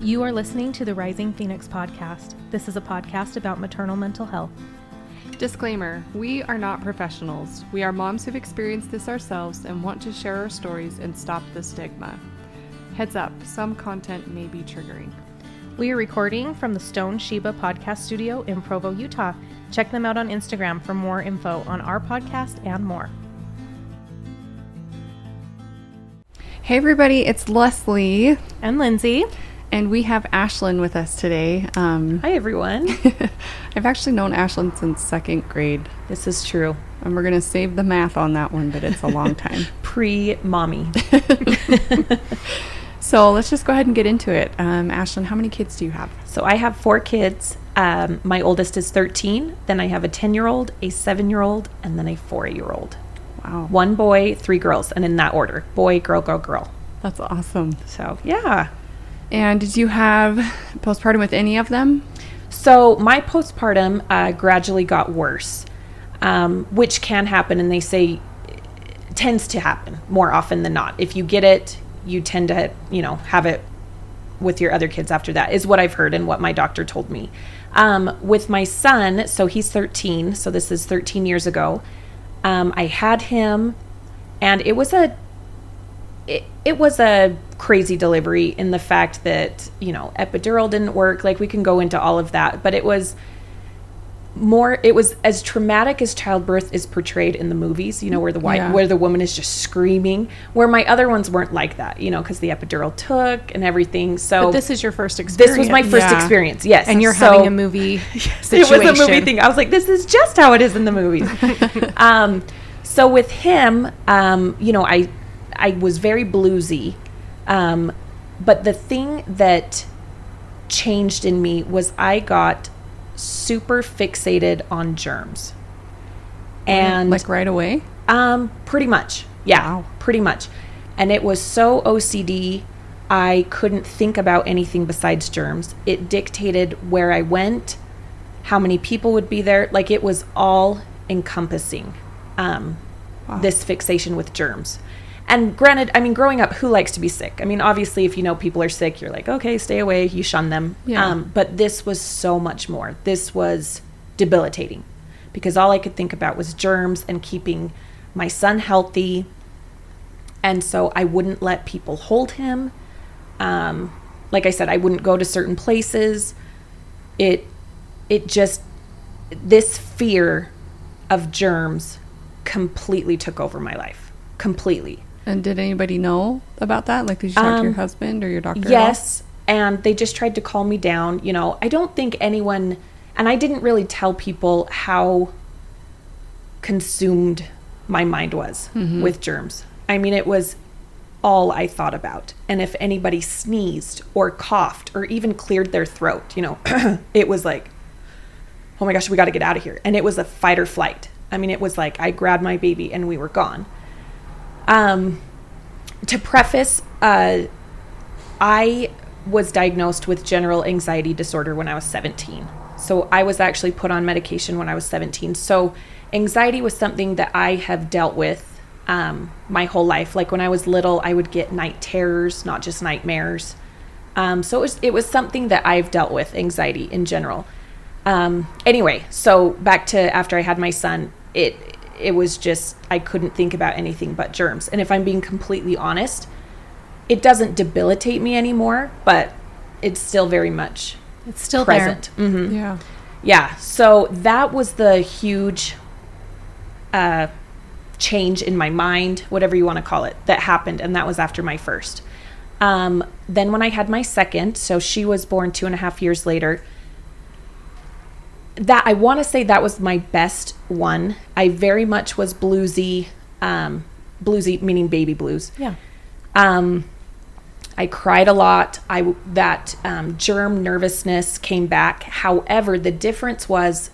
You are listening to the Rising Phoenix podcast. This is a podcast about maternal mental health. Disclaimer We are not professionals. We are moms who've experienced this ourselves and want to share our stories and stop the stigma. Heads up, some content may be triggering. We are recording from the Stone Sheba podcast studio in Provo, Utah. Check them out on Instagram for more info on our podcast and more. Hey, everybody, it's Leslie. And Lindsay. And we have Ashlyn with us today. Um, Hi, everyone. I've actually known Ashlyn since second grade, this is true. and we're going to save the math on that one, but it's a long time. Pre mommy. so let's just go ahead and get into it. Um, Ashlyn, how many kids do you have? So I have four kids. Um, my oldest is 13. Then I have a 10 year old, a seven year old, and then a four year old. Wow. One boy, three girls, and in that order boy, girl, girl, girl. That's awesome. So, yeah. And did you have postpartum with any of them? So my postpartum uh, gradually got worse, um, which can happen, and they say tends to happen more often than not. If you get it, you tend to, you know, have it with your other kids after that, is what I've heard and what my doctor told me. Um, with my son, so he's 13, so this is 13 years ago. Um, I had him, and it was a it, it was a crazy delivery in the fact that you know epidural didn't work like we can go into all of that but it was more it was as traumatic as childbirth is portrayed in the movies you know where the white Yeah. where the woman is just screaming where my other ones weren't like that you know because the epidural took and everything so But this is your first experience. this was my first Yeah. experience yes And you're So- having a movie it was a movie thing. I was like, this is just how it is in the movies. um, so with him, um, you know, I I was very bluesy, um, but the thing that changed in me was I got super fixated on germs, and like right away? um, pretty much. Yeah, Wow. pretty much. And it was so OCD, I couldn't think about anything besides germs. It dictated where I went, how many people would be there. Like it was all encompassing, um, this fixation with germs. And granted, I mean, growing up, who likes to be sick? I mean, obviously, if you know people are sick, you're like, okay, stay away, you shun them. Yeah. Um, but this was so much more. This was debilitating because all I could think about was germs and keeping my son healthy. And so I wouldn't let people hold him. Um, like I said, I wouldn't go to certain places. It, it just, this fear of germs completely took over my life. Completely. And did anybody know about that? Like, did you talk to your Um, husband or your doctor? Yes, and they just tried to calm me down. You know, I don't think anyone, and I didn't really tell people how consumed my mind was with germs. I mean, it was all I thought about. And if anybody sneezed or coughed or even cleared their throat, you know, it was like, oh my gosh, we got to get out of here. And it was a fight or flight. I mean, it was like I grabbed my baby and we were gone. Um, to preface, uh, I was diagnosed with general anxiety disorder when I was 17. So I was actually put on medication when I was 17. So anxiety was something that I have dealt with um, my whole life. Like when I was little, I would get night terrors, not just nightmares. Um, so it was, it was something that I've dealt with, anxiety in general. Um, anyway, so back to after I had my son, it it was just I couldn't think about anything but germs. And if I'm being completely honest, it doesn't debilitate me anymore, but it's still very much It's still present. hmm Yeah. Yeah. So that was the huge uh, change in my mind, whatever you want to call it, that happened. And that was after my first. Um, then when I had my second, so she was born two and a half years later. That I want to say that was my best one. I very much was bluesy, um, bluesy meaning baby blues. Yeah. Um, I cried a lot. I that um, germ nervousness came back. However, the difference was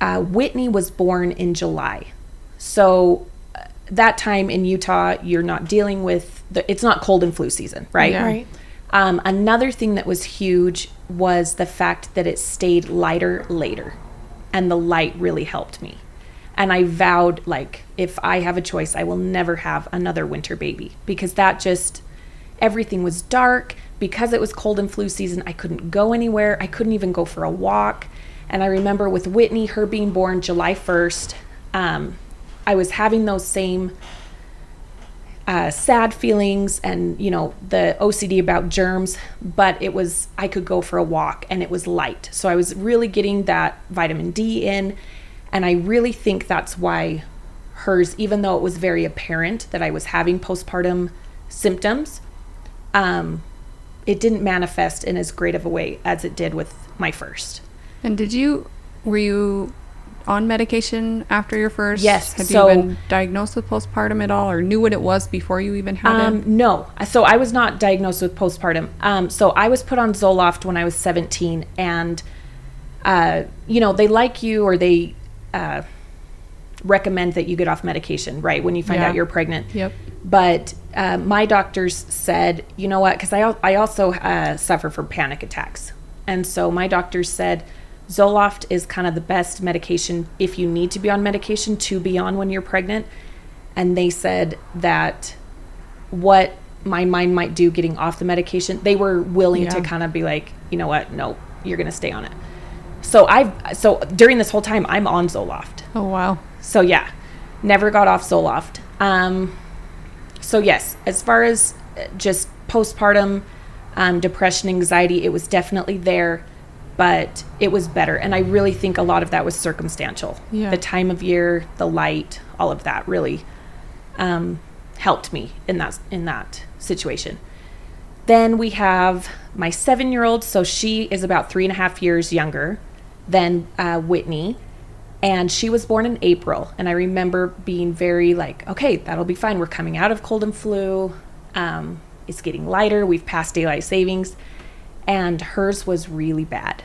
uh, Whitney was born in July, so uh, that time in Utah, you're not dealing with the. It's not cold and flu season, right? Yeah. Right. Um, another thing that was huge was the fact that it stayed lighter later, and the light really helped me. And I vowed, like, if I have a choice, I will never have another winter baby because that just everything was dark. because it was cold and flu season, I couldn't go anywhere. I couldn't even go for a walk. And I remember with Whitney, her being born July 1st, um, I was having those same uh, sad feelings and, you know, the OCD about germs, but it was, I could go for a walk and it was light. So I was really getting that vitamin D in. And I really think that's why hers, even though it was very apparent that I was having postpartum symptoms, um, it didn't manifest in as great of a way as it did with my first. And did you, were you on medication after your first? Yes, Had so- you been diagnosed with postpartum at all or knew what it was before you even had Um, it? no, so I was not diagnosed with postpartum. Um, so I was put on Zoloft when I was 17, and uh, you know they like you or they uh, recommend that you get off medication, right? When you find Yeah. out you're pregnant. Yep. But uh, my doctors said, you know what? Because I I also uh, suffer from panic attacks, and so my doctors said. Zoloft is kind of the best medication if you need to be on medication to be on when you're pregnant. And they said that what my mind might do getting off the medication, they were willing to kind of be like, you know what, no, you're going to stay on it. So I've so during this whole time I'm on Zoloft. Oh, wow. So yeah, never got off Zoloft. Um, so yes, as far as uh, just postpartum um, depression, anxiety, it was definitely there, but it was better. And I really think a lot of that was circumstantial. Yeah. The time of year, the light, all of that really um, helped me in that in that situation. Then we have my seven year old. So she is about three and a half years younger than uh, Whitney. And she was born in April. And I remember being very like, okay, that'll be fine. We're coming out of cold and flu. Um, it's getting lighter. We've passed daylight savings. And hers was really bad,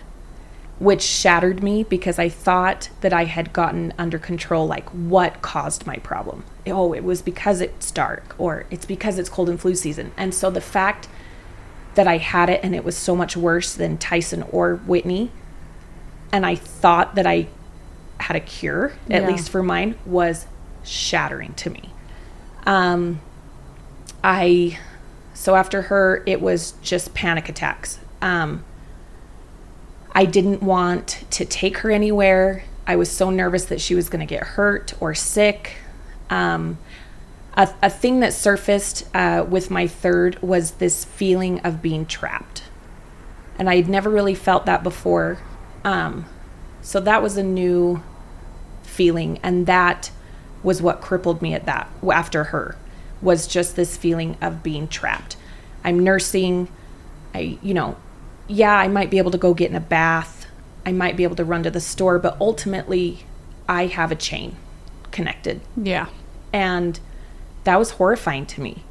which shattered me because I thought that I had gotten under control, like what caused my problem. Oh, it was because it's dark or it's because it's cold and flu season. And so the fact that I had it and it was so much worse than Tyson or Whitney, and I thought that I had a cure, at Yeah. least for mine, was shattering to me. Um, I, so after her, it was just panic attacks. Um, I didn't want to take her anywhere. I was so nervous that she was going to get hurt or sick. Um, a, a thing that surfaced uh, with my third was this feeling of being trapped. And I had never really felt that before. Um, so that was a new feeling. And that was what crippled me at that after her was just this feeling of being trapped. I'm nursing. I, you know, yeah, I might be able to go get in a bath. I might be able to run to the store, but ultimately, I have a chain connected. Yeah. and that was horrifying to me.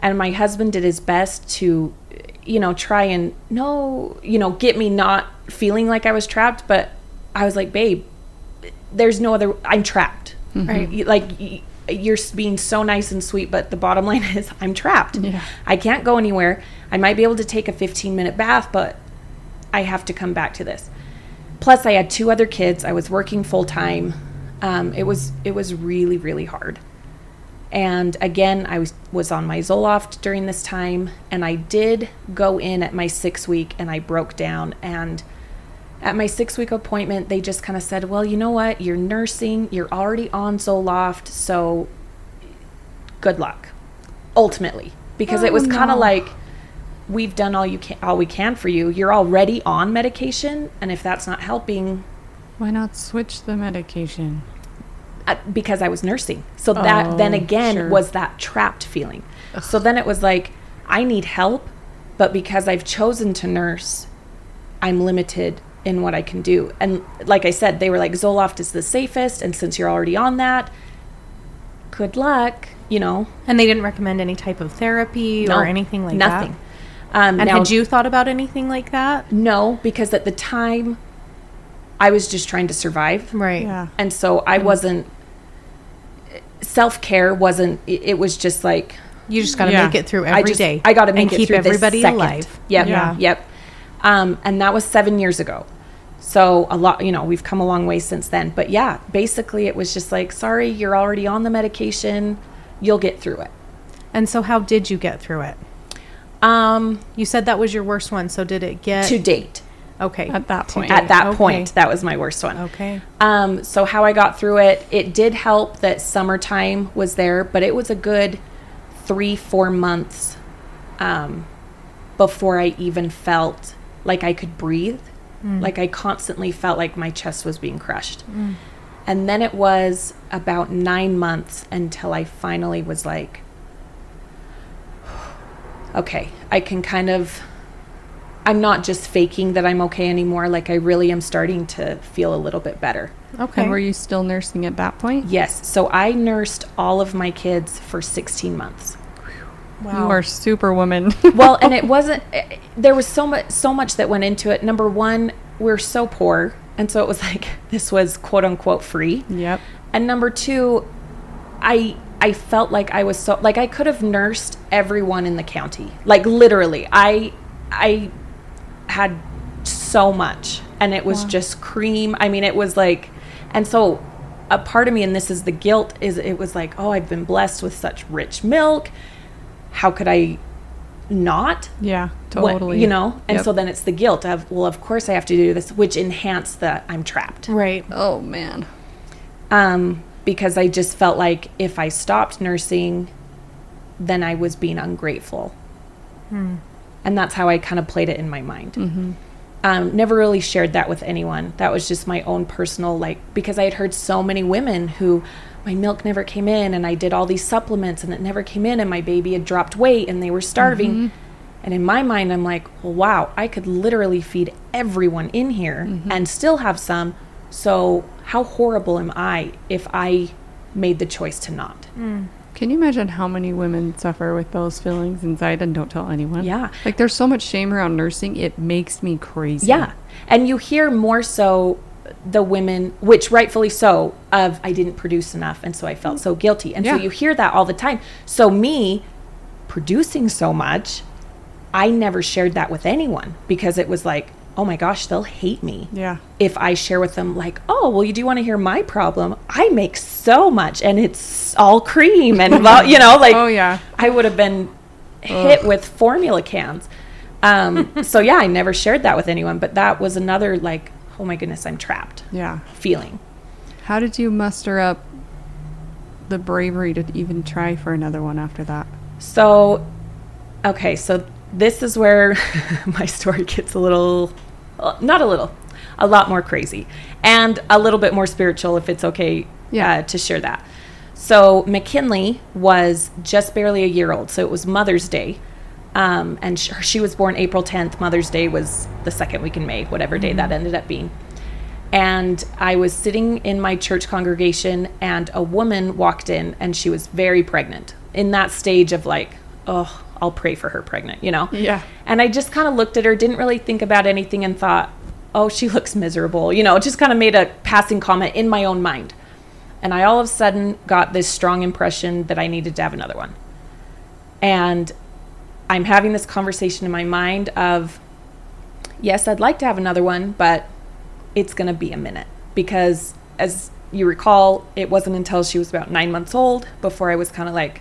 And my husband did his best to you know try and no you know get me not feeling like i was trapped but i was like babe there's no other i'm trapped. Mm-hmm. Right. Like y- you're being so nice and sweet but the bottom line is i'm trapped. Yeah. i can't go anywhere. I might be able to take a 15 minute bath but i have to come back to this. Plus i had two other kids. I was working full time. Um, it was it was really really hard. And again i was was on my zoloft during this time and i did go in at my six week and i broke down and at my six week appointment they just kind of said well you know what you're nursing you're already on zoloft so good luck ultimately because it Oh, was kind of like we've done all you can all we can for you you're already on medication and if that's not helping Why not switch the medication? uh, because I was nursing. So that then Oh, again sure. was that trapped feeling. So then it was like I need help, but because I've chosen to nurse, I'm limited in what I can do. And like I said, they were like Zoloft is the safest and since you're already on that, good luck, you know. And they didn't recommend any type of therapy No, or anything like nothing. that. Um, And now- had you thought about anything like that? No, because at the time I was just trying to survive. Right. Yeah. and so I wasn't self care wasn't it, it was just like You just got to Yeah. make it through I just day. I got to make and it keep through everybody second. alive. Yep, Yeah. yep. Um, and that was seven years ago. So a lot, you know, we've come a long way since then. But yeah, basically it was just like, sorry, you're already on the medication. You'll get through it. And so, how did you get through it? Um, You said that was your worst one. So did it get to date. okay At that point. At that Okay. point, that was my worst one. Okay. Um, so how I got through it, it did help that summertime was there, but it was a good three, four months um, before I even felt like I could breathe. Mm. Like I constantly felt like my chest was being crushed. Mm. And then it was about nine months until I finally was like, okay, I can kind of. I'm not just faking that I'm okay anymore. Like I really am starting to feel a little bit better. Okay. And were you still nursing at that point? Yes. So I nursed all of my kids for 16 months. Wow. You are superwoman. Well, and it wasn't. eh, There was so much, so much that went into it. Number one, we're so poor, and so it was like this was quote unquote free. yep. And number two, I I felt like I was so like I could have nursed everyone in the county. Like literally, I I had so much, and it was just cream. I mean, it was like, and so a part of me, and this is the guilt, is it was like, oh, I've been blessed with such rich milk. How could I not? Yeah. What- Totally. you know, and Yep. so then it's the guilt of, well, of course I have to do this, which enhanced the I'm trapped right. Oh man. um, because I just felt like if I stopped nursing, then I was being ungrateful. And that's how I kind of played it in my mind. Um, never really shared that with anyone. That was just my own personal, like, because I had heard so many women who my milk never came in and I did all these supplements and it never came in and my baby had dropped weight and they were starving. Mm-hmm. And in my mind, I'm like, well, wow, I could literally feed everyone in here mm-hmm. and still have some. So, how horrible am I if I made the choice to not? Mm. Can you imagine how many women suffer with those feelings inside and don't tell anyone? Yeah. Like there's so much shame around nursing, it makes me crazy. Yeah. And you hear more so the women, which rightfully so, of I didn't produce enough and so I felt so guilty. And Yeah. so you hear that all the time. So, me producing so much, I never shared that with anyone because it was like, oh my gosh, they'll hate me. Yeah. if I share with them, like, oh, well, you do want to hear my problem? I make so much and it's all cream and, well, you know, like, Oh, yeah. I would have been hit with formula cans. Um, so, yeah, I never shared that with anyone, but that was another, like, oh my goodness, I'm trapped Yeah. feeling. How did you muster up the bravery to even try for another one after that? So, okay, so this is where my story gets a little, uh, not a little, a lot more crazy and a little bit more spiritual if it's okay Yeah. uh, to share that. So, McKinley was just barely a year old. So, it was Mother's Day. Um, and sh- she was born April 10th. Mother's Day was the second week in May, whatever day that ended up being. And I was sitting in my church congregation, and a woman walked in, and she was very pregnant in that stage of like, oh, I'll pray for her pregnant, you know? Yeah. And I just kind of looked at her, didn't really think about anything, and thought, oh, she looks miserable, you know, just kind of made a passing comment in my own mind. And I all of a sudden got this strong impression that I needed to have another one. And I'm having this conversation in my mind of, yes, I'd like to have another one, but it's going to be a minute because as you recall, it wasn't until she was about nine months old before I was kind of like,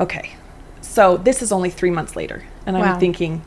okay, so this is only three months later. And Wow. I'm thinking,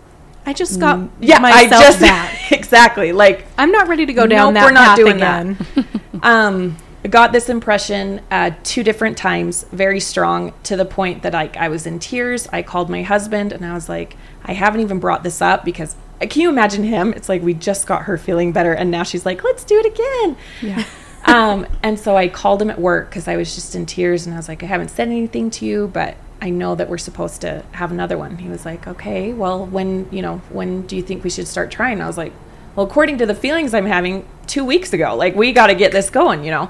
I just got mm, yeah, myself I just, back. exactly. Like, I'm not ready to go down Nope, that we're not path doing again. um, I got this impression uh, two different times, very strong, to the point that like I was in tears. I called my husband and I was like, I haven't even brought this up because uh, can you imagine him? It's like we just got her feeling better, and now she's like, let's do it again. Yeah. um, and so I called him at work because I was just in tears, and I was like, I haven't said anything to you, but I know that we're supposed to have another one. He was like, okay, well, when you know, when do you think we should start trying? I was like, well, according to the feelings I'm having, two weeks ago. Like we got to get this going, you know.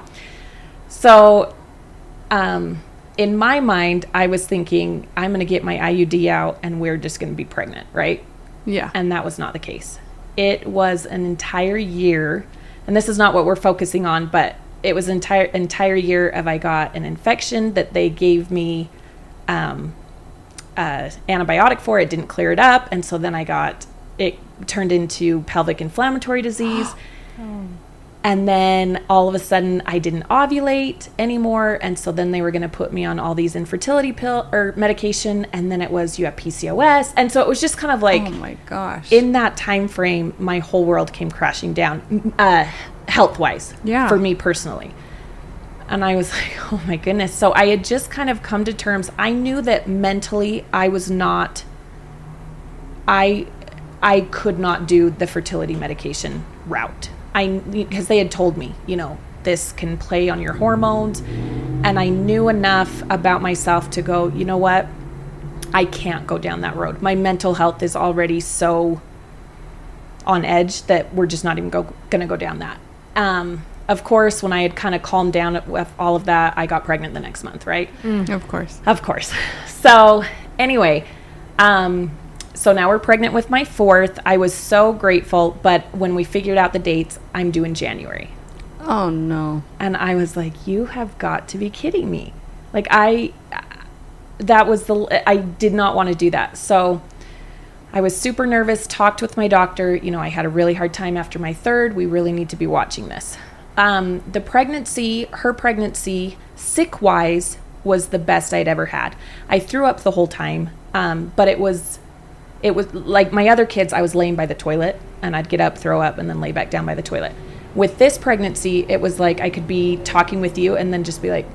So, um, in my mind, I was thinking I'm going to get my IUD out, and we're just going to be pregnant, right? Yeah. and that was not the case. It was an entire year, and this is not what we're focusing on, but it was entire entire year of I got an infection that they gave me um, uh, antibiotic for. It didn't clear it up, and so then I got it turned into pelvic inflammatory disease. And then all of a sudden, I didn't ovulate anymore, and so then they were going to put me on all these infertility pill or medication, and then it was you have PCOS, and so it was just kind of like oh my gosh. in that time frame, my whole world came crashing down, uh, health wise, Yeah. for me personally. And I was like, oh my goodness. So I had just kind of come to terms. I knew that mentally I was not, I, I could not do the fertility medication route. I, because they had told me, you know, this can play on your hormones. And I knew enough about myself to go, you know what? I can't go down that road. My mental health is already so on edge that we're just not even go, gonna go down that. Um, of course, when I had kind of calmed down with all of that, I got pregnant the next month, right? of course. Of course. So, anyway, um, so now we're pregnant with my fourth. I was so grateful, but when we figured out the dates, I'm due in January. Oh no. And I was like, you have got to be kidding me. Like, I, that was the, I did not want to do that. So, I was super nervous, talked with my doctor. You know, I had a really hard time after my third. We really need to be watching this. Um, the pregnancy, her pregnancy, sick wise, was the best I'd ever had. I threw up the whole time, um, but it was, it was like my other kids. I was laying by the toilet, and I'd get up, throw up, and then lay back down by the toilet. With this pregnancy, it was like I could be talking with you, and then just be like,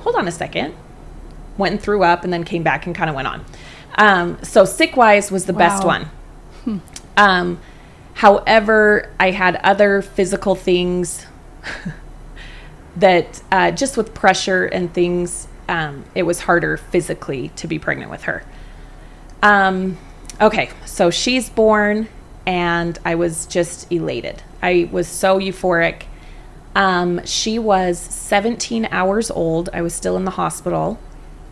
"Hold on a second, went and threw up, and then came back and kind of went on. Um, so sick wise was the best Wow. one. Um, however, I had other physical things that uh, just with pressure and things, um, it was harder physically to be pregnant with her. Um, okay, so she's born, and I was just elated. I was so euphoric. Um, she was 17 hours old. I was still in the hospital,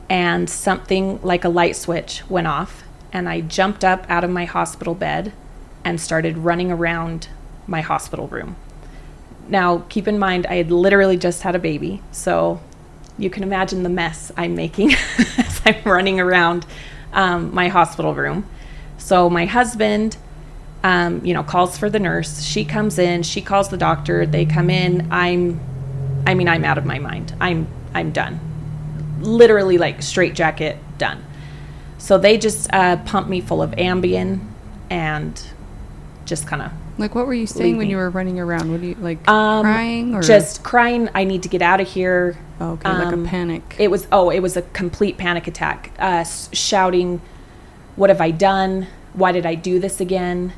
and something like a light switch went off, and I jumped up out of my hospital bed and started running around my hospital room. Now, keep in mind, I had literally just had a baby, so you can imagine the mess I'm making as I'm running around um, my hospital room. So my husband, um, you know, calls for the nurse. She comes in. She calls the doctor. They come in. I'm, I mean, I'm out of my mind. I'm, I'm done. Literally, like straight jacket, done. So they just uh, pump me full of Ambien and just kind of Like what were you saying when you were running around? What do you like um, crying or just crying. I need to get out of here. Oh, okay, like um, a panic. It was oh, it was a complete panic attack. Uh, shouting, "What have I done? Why did I do this again?"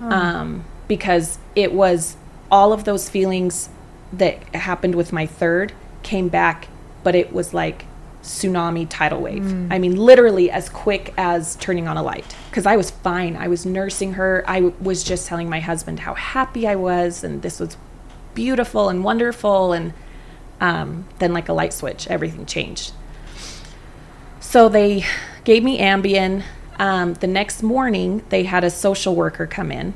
Um, because it was all of those feelings that happened with my third came back, but it was like tsunami tidal wave. I mean, literally as quick as turning on a light. Because I was fine. I was nursing her. I w- was just telling my husband how happy I was, and this was beautiful and wonderful. And um, then, like a light switch, everything changed. So they gave me Ambien. Um, the next morning, they had a social worker come in,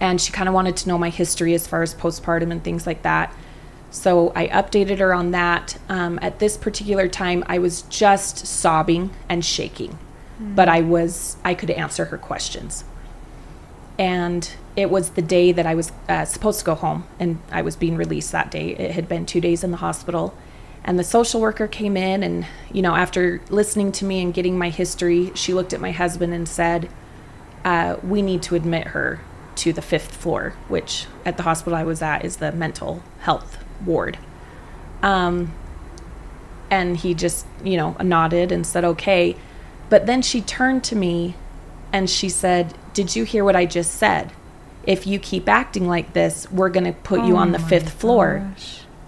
and she kind of wanted to know my history as far as postpartum and things like that. So I updated her on that. Um, at this particular time, I was just sobbing and shaking, but I was I could answer her questions. And it was the day that I was uh, supposed to go home, and I was being released that day. It had been two days in the hospital, and the social worker came in, and you know, after listening to me and getting my history, she looked at my husband and said, uh, "We need to admit her to the fifth floor, which at the hospital I was at is the mental health ward." Um, and he just, you know, nodded and said, "Okay." But then she turned to me and she said, Did you hear what I just said? If you keep acting like this, we're going to put you on the fifth floor.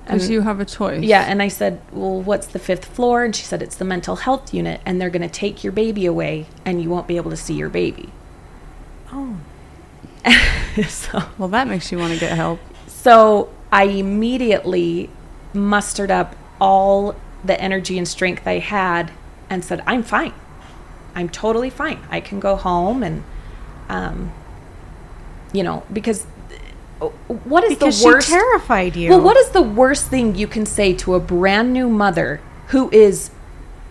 Because you have a choice. Yeah. And I said, Well, what's the fifth floor? And she said, It's the mental health unit, and they're going to take your baby away, and you won't be able to see your baby. Oh. so, Well, that makes you want to get help. so I immediately mustered up all the energy and strength I had and said, I'm fine. I'm totally fine. I can go home and, um, you know, because what is Because the worst? she terrified you. Well, what is the worst thing you can say to a brand new mother who is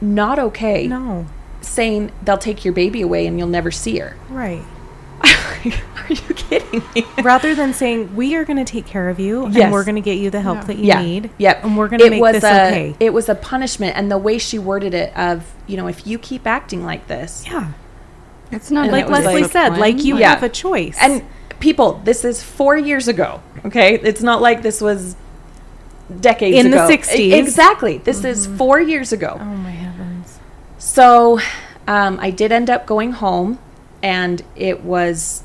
not okay No. saying they'll take your baby away and you'll never see her? Right. are you kidding me? Rather than saying we are going to take care of you Yes. and we're going to get you the help Yeah. that you yeah. need. Yep. And we're going to It make was this a, okay. It was a punishment, and the way she worded it of, you know, if you keep acting like this, yeah. It's not Like it Leslie like- said, like you Yeah. have a choice. and people, this is four years ago. Okay, it's not like this was decades ago. In the ago. 60s. E- Exactly. This is four years ago. oh my heavens. So um, I did end up going home, and it was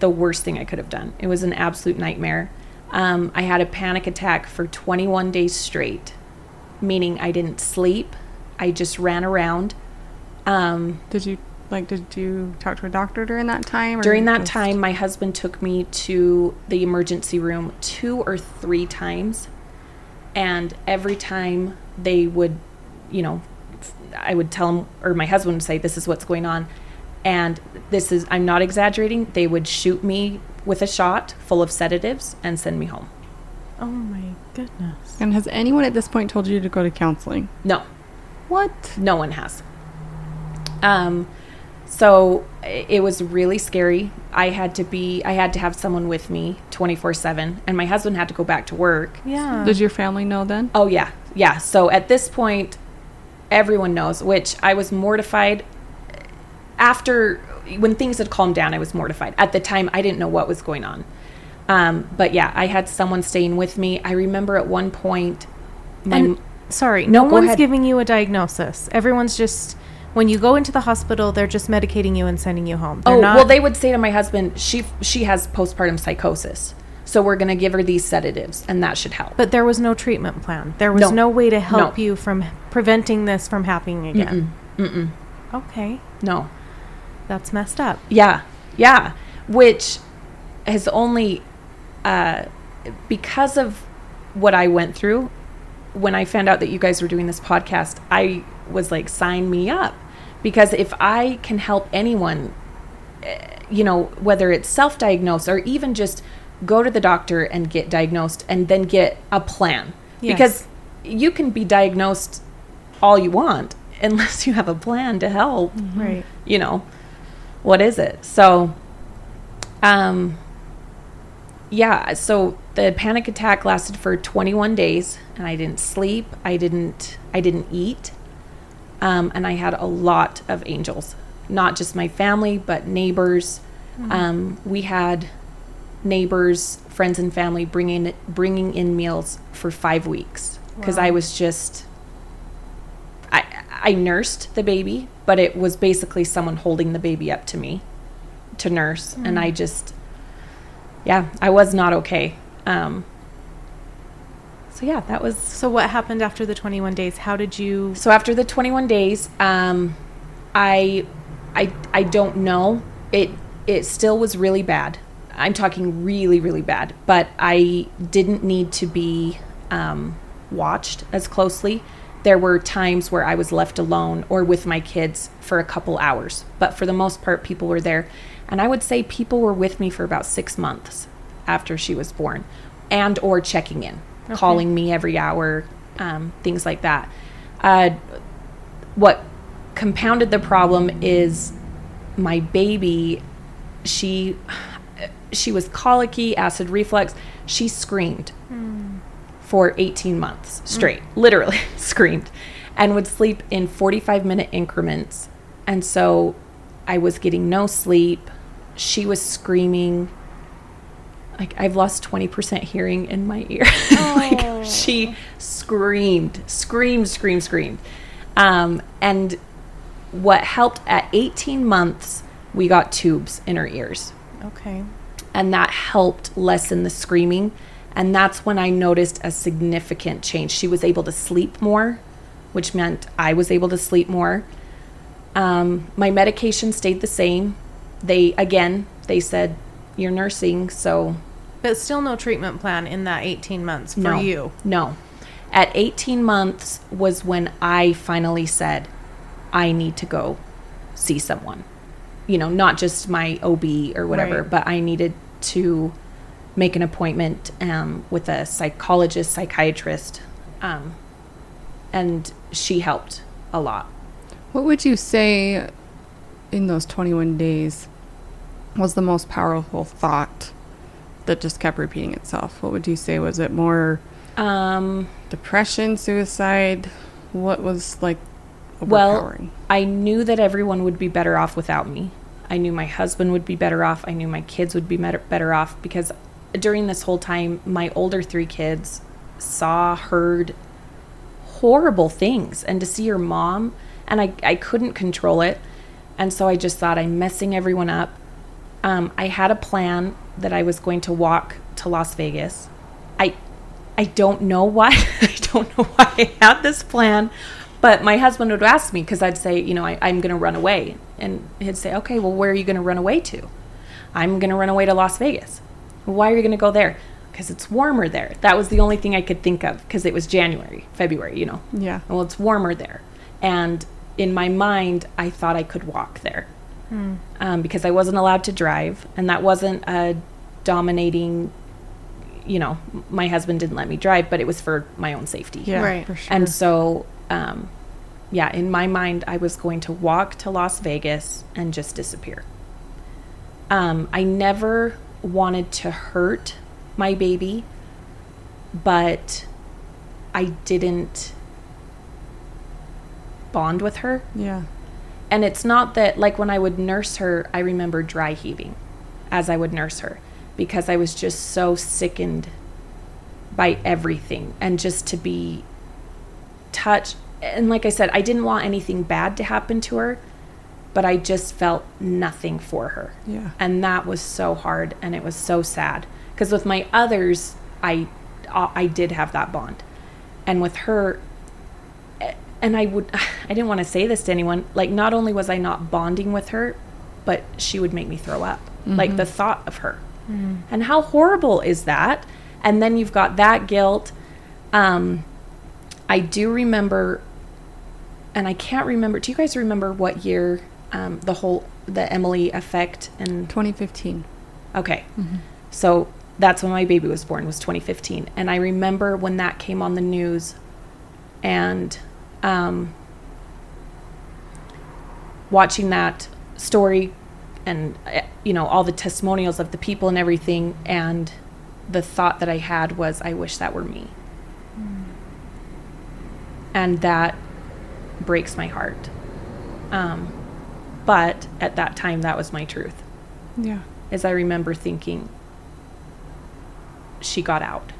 the worst thing I could have done. It was an absolute nightmare. Um, I had a panic attack for 21 days straight, meaning I didn't sleep. I just ran around. Um, Did you like? Did you talk to a doctor during that time? or during that just- time, my husband took me to the emergency room two or three times. And every time they would, you know, I would tell him, or my husband would say, This is what's going on. And this is, I'm not exaggerating, they would shoot me with a shot full of sedatives and send me home. Oh my goodness. And has anyone at this point told you to go to counseling? No, What? no one has. Um, so it was really scary. I had to be, I had to have someone with me 24 7, and my husband had to go back to work. Yeah. Did your family know then? Oh, yeah. Yeah. So at this point, everyone knows, which I was mortified. After, when things had calmed down, I was mortified. At the time, I didn't know what was going on. Um, but yeah, I had someone staying with me. I remember at one point, my. and sorry, No, no, one's ahead. giving you a diagnosis. Everyone's just when you go into the hospital, they're just medicating you and sending you home. They're oh, not, well, they would say to my husband, she, she has postpartum psychosis. So we're going to give her these sedatives, and that should help. But there was no treatment plan. There was No. no, way to help No. you from preventing this from happening again. Mm-mm. Okay, No. that's messed up. Yeah, yeah. Which has only uh, because of what I went through. When I found out that you guys were doing this podcast, I was like, sign me up. Because if I can help anyone, eh, you know, whether it's self diagnosed or even just go to the doctor and get diagnosed and then get a plan. Yes. Because you can be diagnosed all you want unless you have a plan to help Right. you know, what is it? So, um, yeah, so the panic attack lasted for 21 days and I didn't sleep. I didn't, I didn't eat. Um, and I had a lot of angels, not just my family, but neighbors. Um, we had neighbors, friends and family bringing, bringing in meals for five weeks because I was just, I, I nursed the baby, but it was basically someone holding the baby up to me to nurse. And I just, yeah, I was not okay. Um, so yeah, that was So what happened after the 21 days? How did you? so after the 21 days, um, I, I, I don't know. It, it still was really bad. I'm talking really, really bad. But I didn't need to be um, watched as closely. There were times where I was left alone or with my kids for a couple hours. But for the most part, people were there. And I would say people were with me for about six months after she was born and or checking in, calling me every hour, um, things like that. Uh, what compounded the problem is my baby she she was colicky acid reflux. She screamed for 18 months straight literally screamed and would sleep in 45 minute increments. And so i was getting no sleep. She was screaming like I've lost 20% hearing in my ear. like she screamed, screamed, screamed, screamed. Um, and what helped at 18 months, we got tubes in her ears. Okay. And that helped lessen the screaming. And that's when I noticed a significant change. She was able to sleep more, which meant I was able to sleep more. Um, my medication stayed the same. They, again, they said, you're nursing, so But still no treatment plan in that 18 months for no, you. No. At 18 months was when I finally said, I need to go see someone. You know, not just my OB or whatever, Right. but I needed to make an appointment um, with a psychologist, psychiatrist. Um, and she helped a lot. What would you say in those 21 days was the most powerful thought that just kept repeating itself? What would you say? Was it more Um, depression, suicide? What was like well. I knew that everyone would be better off without me. I knew my husband would be better off. I knew my kids would be better, better off because during this whole time, my older three kids saw, heard horrible things. And to see your mom, and I, I couldn't control it. And so I just thought, I'm messing everyone up. Um, I had a plan that I was going to walk to Las Vegas. I I don't know why. I don't know why I had this plan, but my husband would ask me because I'd say, you know, I, I'm going to run away, and he'd say, okay, well, where are you going to run away to? I'm going to run away to Las Vegas. Why are you going to go there? Because it's warmer there. That was the only thing I could think of because it was January, February, you know. Yeah. Well, it's warmer there, and in my mind, I thought I could walk there um, because I wasn't allowed to drive, and that wasn't a dominating. You know, my husband didn't let me drive, but it was for my own safety. Yeah. Right. For sure. And so, um, yeah, in my mind, I was going to walk to Las Vegas and just disappear. Um, I never wanted to hurt my baby, but I didn't bond with her. yeah. And it's not that, like, when I would nurse her, I remember dry heaving as I would nurse her because I was just so sickened by everything and just to be touched. And like I said, I didn't want anything bad to happen to her, but I just felt nothing for her. Yeah. And that was so hard and it was so sad because with my others, I uh, I did have that bond. And with her and I would I didn't want to say this to anyone. Like not only was I not bonding with her, but she would make me throw up. Like the thought of her. And how horrible is that? And then you've got that guilt. Um I do remember and I can't remember. Do you guys remember what year um, the whole the Emily effect and 2015. Okay. So that's when my baby was born was 2015 and I remember when that came on the news and um, watching that story and uh, you know all the testimonials of the people and everything and the thought that I had was I wish that were me. And that breaks my heart. Um, but at that time that was my truth Yeah. is I remember thinking she got out.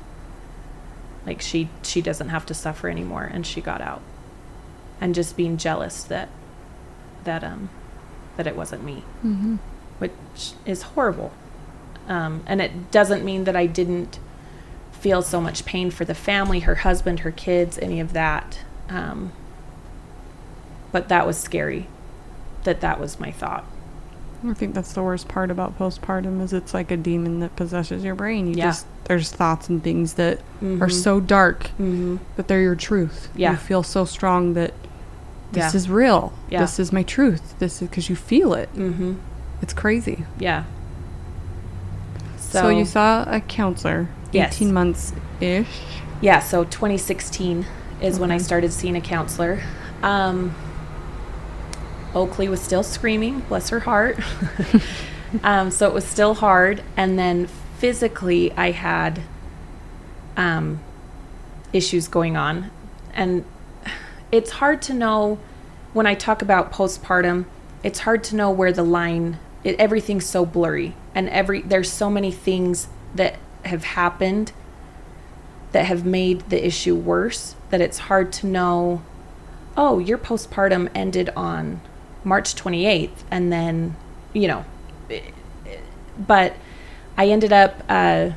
Like she she doesn't have to suffer anymore and she got out. And just being jealous that that um that it wasn't me, Mm-hmm. which is horrible. Um and it doesn't mean that I didn't feel so much pain for the family, her husband, her kids, any of that. Um but that was scary that that was my thought. I think that's the worst part about postpartum is it's like a demon that possesses your brain. You Yeah. just there's thoughts and things that are Mhm. so dark, Mhm. but they're your truth. Yeah. You feel so strong that this Yeah. is real. Yeah. This is my truth. This is because you feel it. Mhm. It's crazy. Yeah. So, you saw a counselor. Yes. 18 months ish. Yeah, so 2016 is when I started seeing a counselor. Um, Oakley was still screaming, bless her heart. um, so it was still hard. And then physically, I had um, issues going on. And it's hard to know when I talk about postpartum, it's hard to know where the line, it, everything's so blurry. And every there's so many things that have happened that have made the issue worse that it's hard to know oh your postpartum ended on march 28th and then you know but i ended up uh,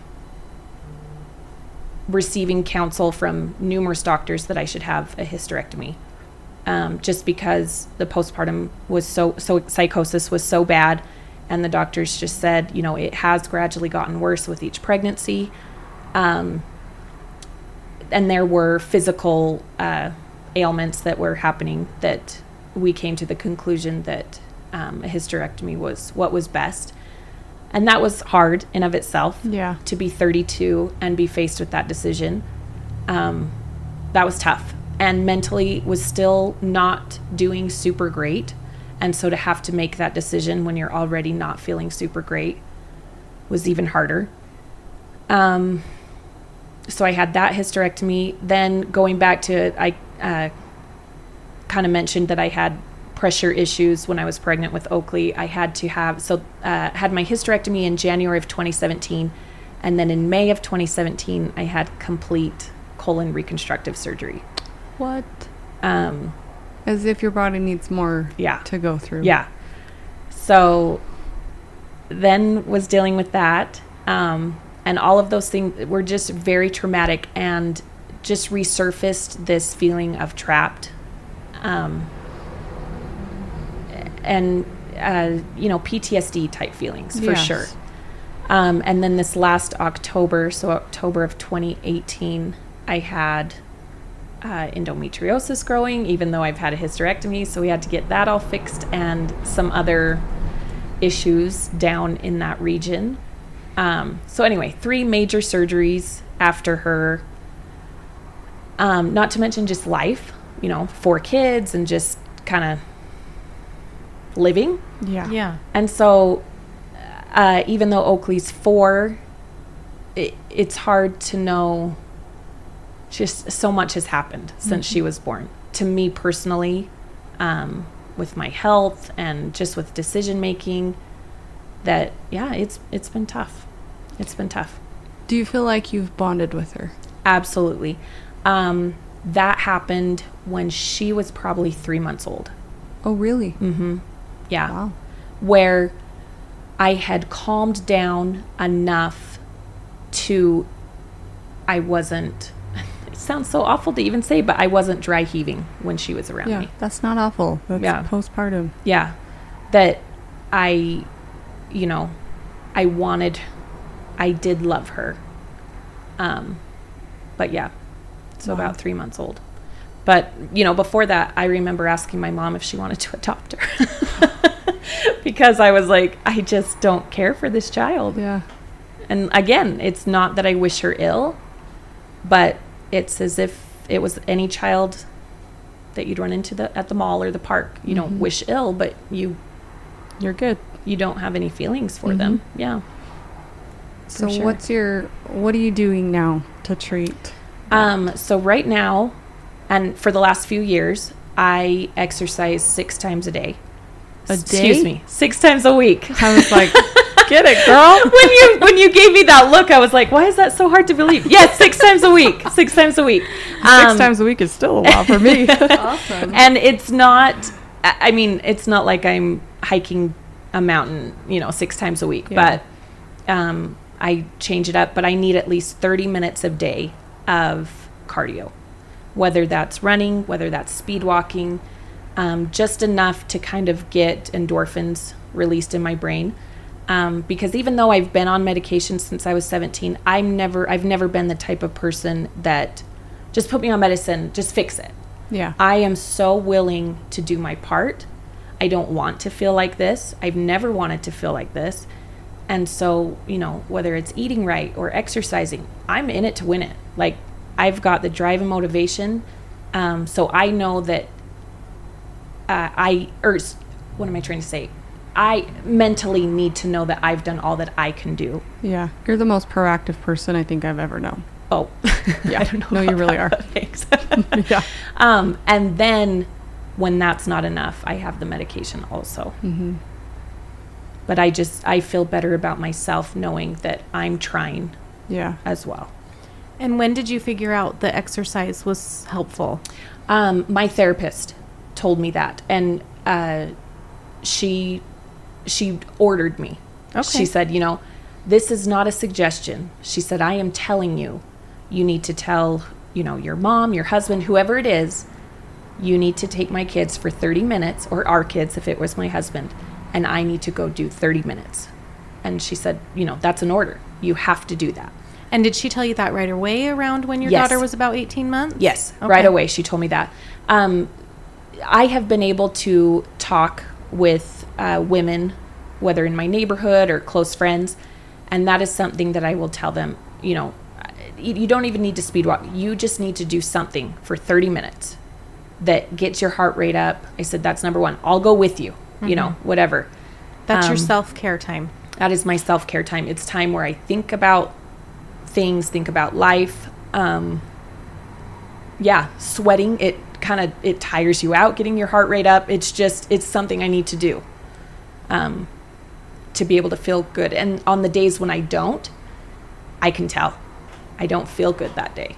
receiving counsel from numerous doctors that i should have a hysterectomy. Um, just because the postpartum was so so psychosis was so bad and the doctors just said you know it has gradually gotten worse with each pregnancy. Um, and there were physical uh, ailments that were happening that we came to the conclusion that um, a hysterectomy was what was best and that was hard in of itself Yeah. to be 32 and be faced with that decision um, that was tough and mentally was still not doing super great And so to have to make that decision when you're already not feeling super great was even harder. Um, so I had that hysterectomy. Then going back to, I uh, kind of mentioned that I had pressure issues when I was pregnant with Oakley. I had to have, so uh, had my hysterectomy in January of 2017. And then in May of 2017, I had complete colon reconstructive surgery. What? Um, As if your body needs more Yeah. to go through. Yeah. So then was dealing with that. Um, and all of those things were just very traumatic and just resurfaced this feeling of trapped. Um, and, uh, you know, PTSD type feelings for Yes. sure. Um, and then this last October, so October of 2018, I had uh, endometriosis growing, even though I've had a hysterectomy. So we had to get that all fixed and some other issues down in that region. Um, so, anyway, three major surgeries after her. Um, not to mention just life, you know, four kids and just kind of living. Yeah. Yeah. And so, uh, even though Oakley's four, it, it's hard to know. Just so much has happened since she was born. To me personally, um, with my health and just with decision making, that yeah, it's it's been tough. It's been tough. Do you feel like you've bonded with her? Absolutely. Um, that happened when she was probably three months old. Oh, really? Mm-hmm. Yeah. Wow. where I had calmed down enough to I wasn't it sounds so awful to even say, but I wasn't dry heaving when she was around Yeah, me. that's not awful. That's Yeah. postpartum. Yeah. That I you know, I wanted I did love her. Um but yeah. So Wow. about 3 months old. But, you know, before that, I remember asking my mom if she wanted to adopt her. because I was like, I just don't care for this child. Yeah. And again, it's not that I wish her ill, but it's as if it was any child that you'd run into the, at the mall or the park. You don't Mhm. wish ill, but you You're good. you don't have any feelings for them. Yeah. So sure. what's your what are you doing now to treat? Um, so right now, and for the last few years, I exercise six times a day. A S- day? Excuse me, six times a week. I was like, get it, girl. when you when you gave me that look, I was like, "Why is that so hard to believe?" Yes, six times a week. Six times a week. Six Um, times a week is still a lot for me. awesome. and it's not. I I mean, it's not like I'm hiking a mountain, you know, six times a week. Yeah. But um, I change it up. But I need at least thirty minutes a day of cardio, whether that's running, whether that's speed walking, um, just enough to kind of get endorphins released in my brain. Um, because even though I've been on medication since I was 17, I'm never, I've never been the type of person that just put me on medicine, just fix it. Yeah. I am so willing to do my part. I don't want to feel like this. I've never wanted to feel like this. And so, you know, whether it's eating right or exercising, I'm in it to win it. Like, I've got the drive and motivation. Um, so I know that uh, I, or what am I trying to say? I mentally need to know that I've done all that I can do. Yeah. You're the most proactive person I think I've ever known. Oh, Yeah. I don't know. No, you really are. Thanks. yeah. Um, and then when that's not enough, I have the medication also. Mm-hmm. But I just I feel better about myself knowing that I'm trying Yeah. as well. And when did you figure out the exercise was helpful? Um, my therapist told me that, and uh, she she ordered me. Okay. She said, you know, this is not a suggestion. She said, I am telling you, you need to tell you know your mom, your husband, whoever it is, you need to take my kids for 30 minutes, or our kids if it was my husband, and I need to go do 30 minutes. And she said, you know, that's an order. You have to do that. And did she tell you that right away around when your Yes. daughter was about 18 months? Yes, Okay. right away. She told me that. Um, I have been able to talk with uh, women, whether in my neighborhood or close friends, and that is something that I will tell them. You know, you don't even need to speed walk. You just need to do something for 30 minutes that gets your heart rate up. I said, that's number one. I'll go with you. you know, whatever. That's your Um, self care time. That is my self care time. It's time where I think about things, think about life. Um, yeah, sweating it kind of it tires you out. Getting your heart rate up. It's just it's something I need to do. Um, to be able to feel good. And on the days when I don't, I can tell I don't feel good that day.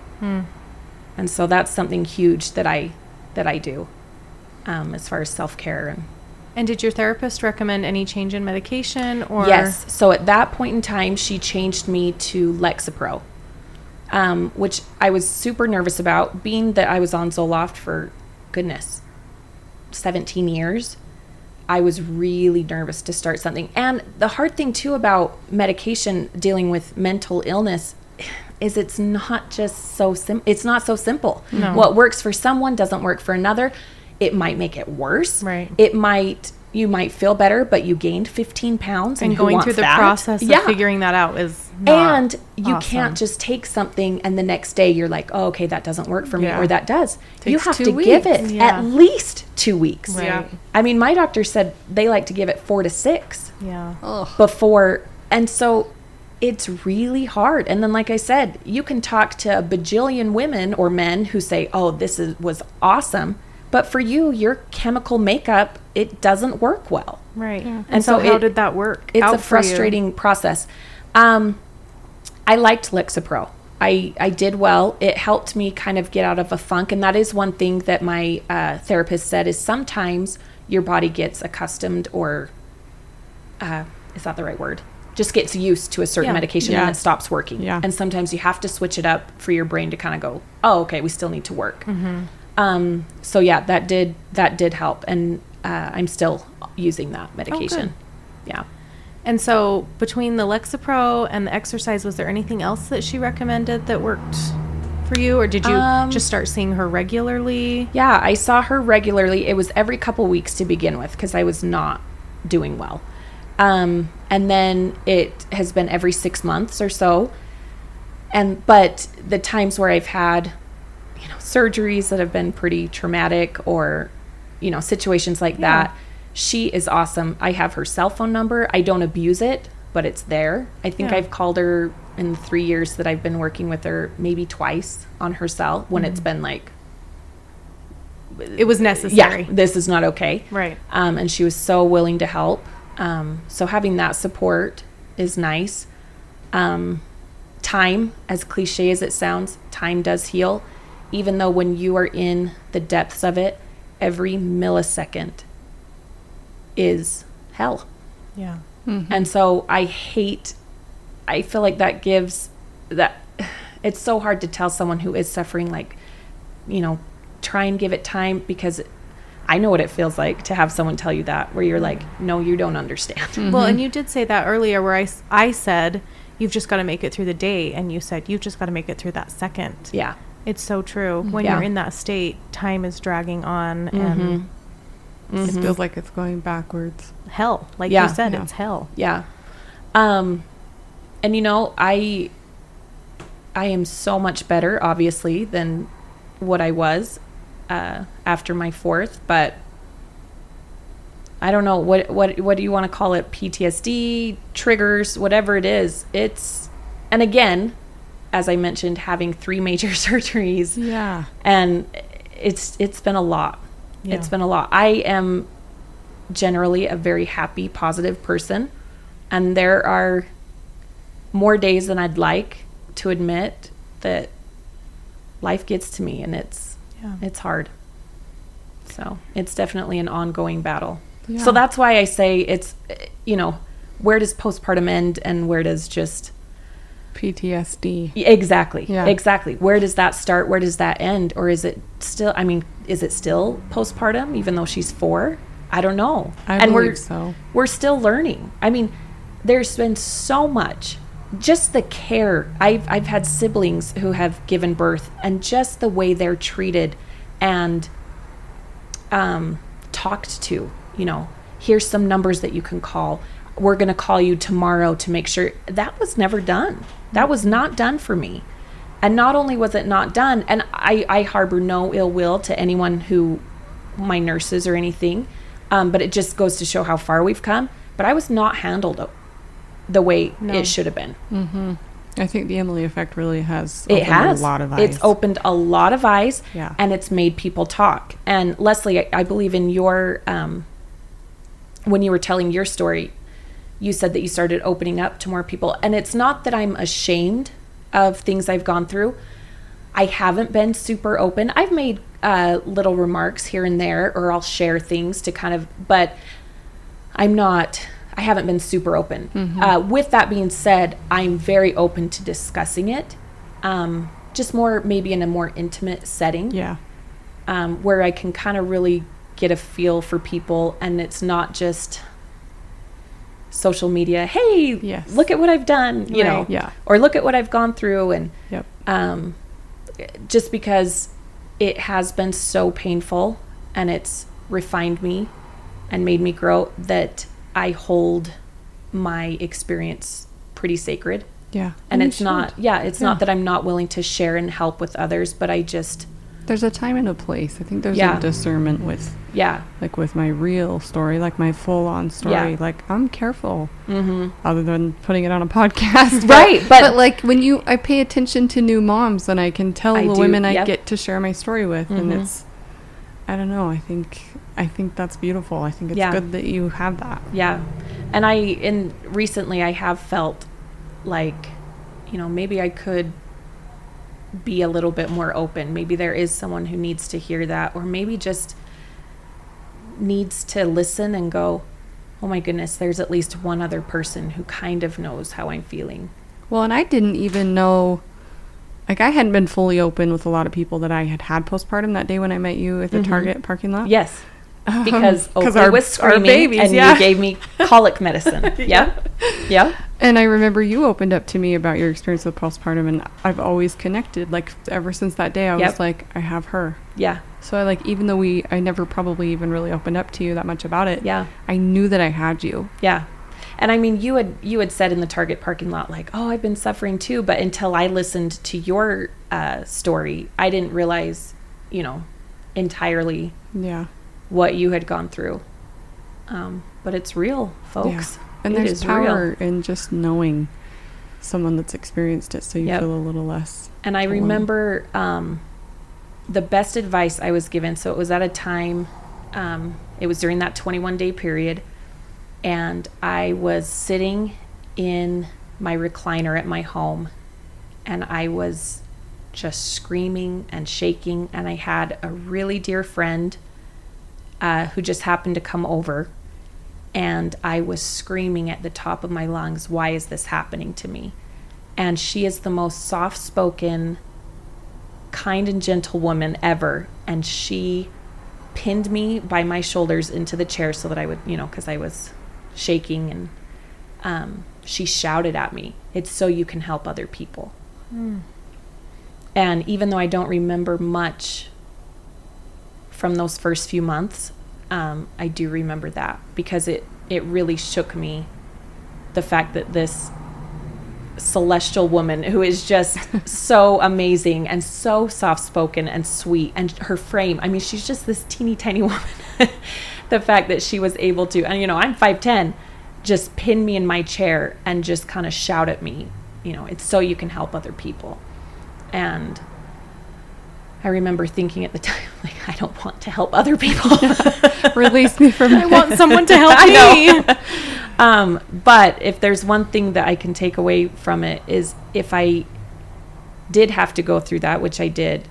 And so that's something huge that I that I do um, as far as self care and And did your therapist recommend any change in medication or Yes. So at that point in time, she changed me to Lexapro, um, which I was super nervous about, being that I was on Zoloft for, goodness, 17 years. I was really nervous to start something. And the hard thing, too, about medication dealing with mental illness is it's not just so sim- it's not so simple. What works for someone doesn't work for another. It might make it worse. Right. It might you might feel better, but you gained 15 pounds and, and going through the that? process of Yeah. figuring that out is not and you awesome. can't just take something and the next day you're like, oh, okay, that doesn't work for me, Yeah. or that does. you have two to give it Yeah. at least two weeks. Right. Yeah. I mean, my doctor said they like to give it four to six yeah. Ugh. before, and so it's really hard. And then, like I said, you can talk to a bajillion women or men who say, "Oh, this is was awesome," but for you, your chemical makeup it doesn't work well. Right. And, And so, so how it- did that work? It's out a for you? frustrating process. Um, I liked Lexapro. I, I did well. It helped me kind of get out of a funk. And that is one thing that my uh, therapist said is sometimes your body gets accustomed or uh, is that the right word? Just gets used to a certain Yeah. medication Yeah. and it stops working. Yeah. And sometimes you have to switch it up for your brain to kind of go, oh, okay, we still need to work. Um, so yeah, that did that did help, and uh, I'm still using that medication. yeah. And so, between the Lexapro and the exercise, was there anything else that she recommended that worked for you, or did you Um, just start seeing her regularly? Yeah, I saw her regularly. It was every couple weeks to begin with because I was not doing well. Um, and then it has been every six months or so. And but the times where I've had, you know, surgeries that have been pretty traumatic or, you know, situations like that, she is awesome. I have her cell phone number. I don't abuse it, but it's there. I think Yeah. I've called her in the three years that I've been working with her, maybe twice on her cell when it's been like It was necessary. yeah, this is not okay. Right. Um, and she was so willing to help. Um, so having that support is nice. Um, time, as cliche as it sounds, time does heal. Even though when you are in the depths of it, every millisecond is hell. Yeah. Mm-hmm. And so I hate, I feel like that gives that, it's so hard to tell someone who is suffering, like, you know, try and give it time because I know what it feels like to have someone tell you that, where you're like, no, you don't understand. Mm-hmm. Well, and you did say that earlier, where I, I said, you've just got to make it through the day. And you said, you've just got to make it through that second. Yeah. It's so true. When Yeah. you're in that state, time is dragging on and It feels like it's going backwards. hell. Like Yeah. you said, Yeah. it's hell. Yeah. Um, and you know, I, I am so much better, obviously, than what I was uh, after my fourth, but I don't know what what what do you want to call it? PTSD triggers, whatever it is. It's and again, as I mentioned, having three major surgeries Yeah. and it's it's been a lot. Yeah. It's been a lot. I am generally a very happy, positive person, and there are more days than I'd like to admit that life gets to me, and it's Yeah. it's hard. So it's definitely an ongoing battle. Yeah. So that's why I say it's, you know, where does postpartum end and where does just PTSD. Exactly. Yeah. Exactly. Where does that start? Where does that end? Or is it still? I mean, is it still postpartum even though she's four? I don't know. I and believe we're so. we're still learning. I mean, there's been so much. Just the care. I've I've had siblings who have given birth, and just the way they're treated, and um, talked to. You know, here's some numbers that you can call. We're going to call you tomorrow to make sure. That was never done. That was not done for me. And not only was it not done, and I, I harbor no ill will to anyone who, my nurses or anything, Um, but it just goes to show how far we've come. But I was not handled the way No. it should have been. Mm-hmm. I think the Emily effect really has It has. a lot of eyes. It's opened a lot of eyes, Yeah. and it's made people talk. And Leslie, I, I believe in your um, when you were telling your story, you said that you started opening up to more people. And it's not that I'm ashamed of things I've gone through. I haven't been super open. I've made uh, little remarks here and there, or I'll share things to kind of, but I'm not. I haven't been super open. Uh, with that being said, I'm very open to discussing it, um, just more maybe in a more intimate setting Yeah. um, where I can kind of really get a feel for people, and it's not just social media. Hey, Yes. look at what I've done, you know, yeah. or look at what I've gone through, and Yep. um, just because it has been so painful and it's refined me and made me grow that I hold my experience pretty sacred Yeah. and you it's not yeah it's Yeah. not that i'm not willing to share and help with others but i just There's a time and a place. I think there's Yeah. a discernment with yeah like with my real story, like my full on story. Yeah. Like I'm careful mm-hmm. other than putting it on a podcast. Right, but- but like when you I pay attention to new moms and I can tell I the do, women I get to share my story with and Mhm. it's I don't know, I think I think that's beautiful. I think it's Yeah. good that you have that. yeah and i in recently i have felt like you know maybe i could be a little bit more open maybe there is someone who needs to hear that or maybe just needs to listen and go oh my goodness there's at least one other person who kind of knows how i'm feeling Well, and I didn't even know, like, I hadn't been fully open with a lot of people that I had had postpartum that day when I met you at the Mhm. Target parking lot. yes because 'cause Oakley our- was screaming babies, and yeah. you gave me colic medicine yeah yeah And I remember you opened up to me about your experience with postpartum, and I've always connected. Like, ever since that day, I Yep. was like, I have her. yeah So I like, even though we, I never probably even really opened up to you that much about it. yeah I knew that I had you. Yeah. And I mean, you had you had said in the Target parking lot, like, "Oh, I've been suffering too," but until I listened to your uh, story, I didn't realize, you know, entirely Yeah. What you had gone through. Um, but it's real, folks. And It there's is real. power in just knowing someone that's experienced it, so you Yep. feel a little less. And I alone. remember um, the best advice I was given. So it was at a time, um, it was during that 21 day period, and I was sitting in my recliner at my home, and I was just screaming and shaking. And I had a really dear friend uh, who just happened to come over, and I was screaming at the top of my lungs, Why is this happening to me? and she is the most soft spoken, kind and gentle woman ever. And she pinned me by my shoulders into the chair so that I would, you know, because I was shaking. And um, she shouted at me, It's so you can help other people. And even though I don't remember much from those first few months, um, I do remember that because it, it really shook me the fact that this celestial woman who is just so amazing and so soft spoken and sweet and her frame i mean she's just this teeny tiny woman. The fact that she was able to and you know i'm 510 just pin me in my chair and just kind of shout at me you know it's so you can help other people. And i remember thinking at the time like i don't want to help other people Release me from I want someone to help me. um, but if there's one thing that I can take away from it is if I did have to go through that, which I did,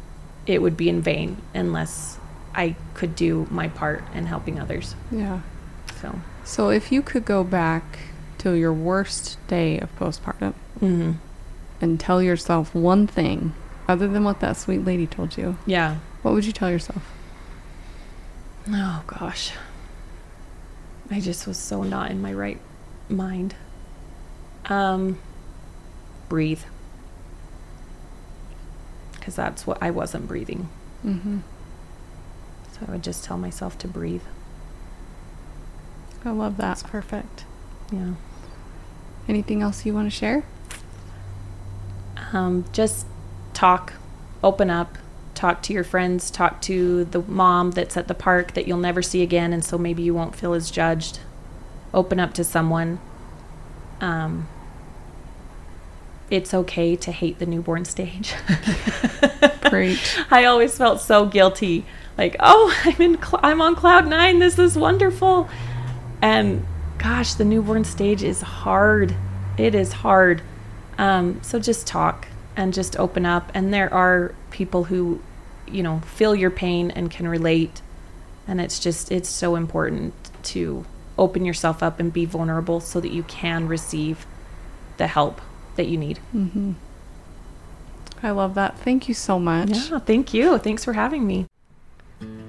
it would be in vain unless I could do my part in helping others. Yeah. So, So if you could go back to your worst day of postpartum mhm. and tell yourself one thing other than what that sweet lady told you, yeah. what would you tell yourself? Oh gosh. I just was so not in my right mind. Um breathe. Cuz that's what I wasn't breathing. Mm-hmm. So I would just tell myself to breathe. I love that. That's perfect. Yeah. Anything else you want to share? Um just talk, open up, talk to your friends, talk to the mom that's at the park that you'll never see again, and so maybe you won't feel as judged. Open up to someone. Um, it's okay to hate the newborn stage. Great. I always felt so guilty. Like, oh, I'm in, cl- I'm on cloud nine. This is wonderful. And gosh, the newborn stage is hard. It is hard. Um, so just talk and just open up. And there are people who, you know, feel your pain and can relate. And it's just, it's so important to open yourself up and be vulnerable so that you can receive the help that you need. Mm-hmm. I love that. Thank you so much. Yeah, thank you. Thanks for having me.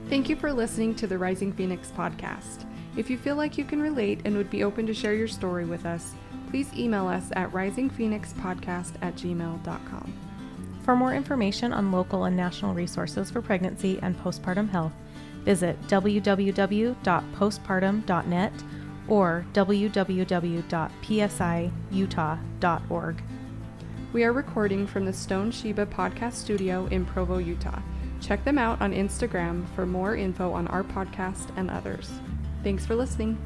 Thank you for listening to the Rising Phoenix podcast. If you feel like you can relate and would be open to share your story with us, please email us at risingphoenixpodcast at gmail.com. For more information on local and national resources for pregnancy and postpartum health, visit www.postpartum.net or www.psiutah.org. We are recording from the Stone Sheba podcast studio in Provo, Utah. Check them out on Instagram for more info on our podcast and others. Thanks for listening.